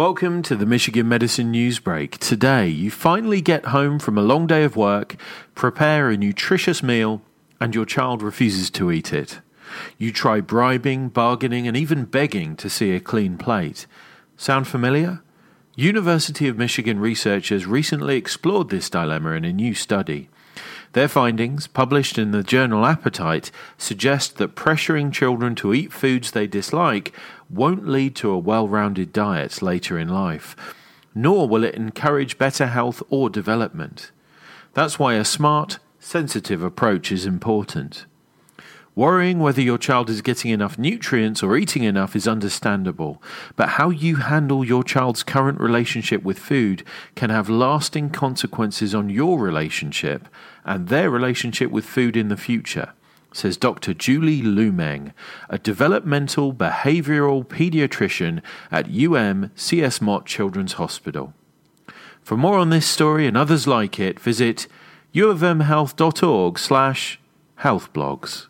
Welcome to the Michigan Medicine Newsbreak. Today, you finally get home from a long day of work, prepare a nutritious meal, and your child refuses to eat it. You try bribing, bargaining, and even begging to see a clean plate. Sound familiar? University of Michigan researchers recently explored this dilemma in a new study. Their findings, published in the journal Appetite, suggest that pressuring children to eat foods they dislike won't lead to a well rounded diet later in life, nor will it encourage better health or development. That's why a smart, sensitive approach is important. Worrying whether your child is getting enough nutrients or eating enough is understandable, but how you handle your child's current relationship with food can have lasting consequences on your relationship and their relationship with food in the future, says Dr. Julie Lumeng, a developmental behavioral pediatrician at UM CS Mott Children's Hospital. For more on this story and others like it, visit uofmhealth.org slash healthblogs.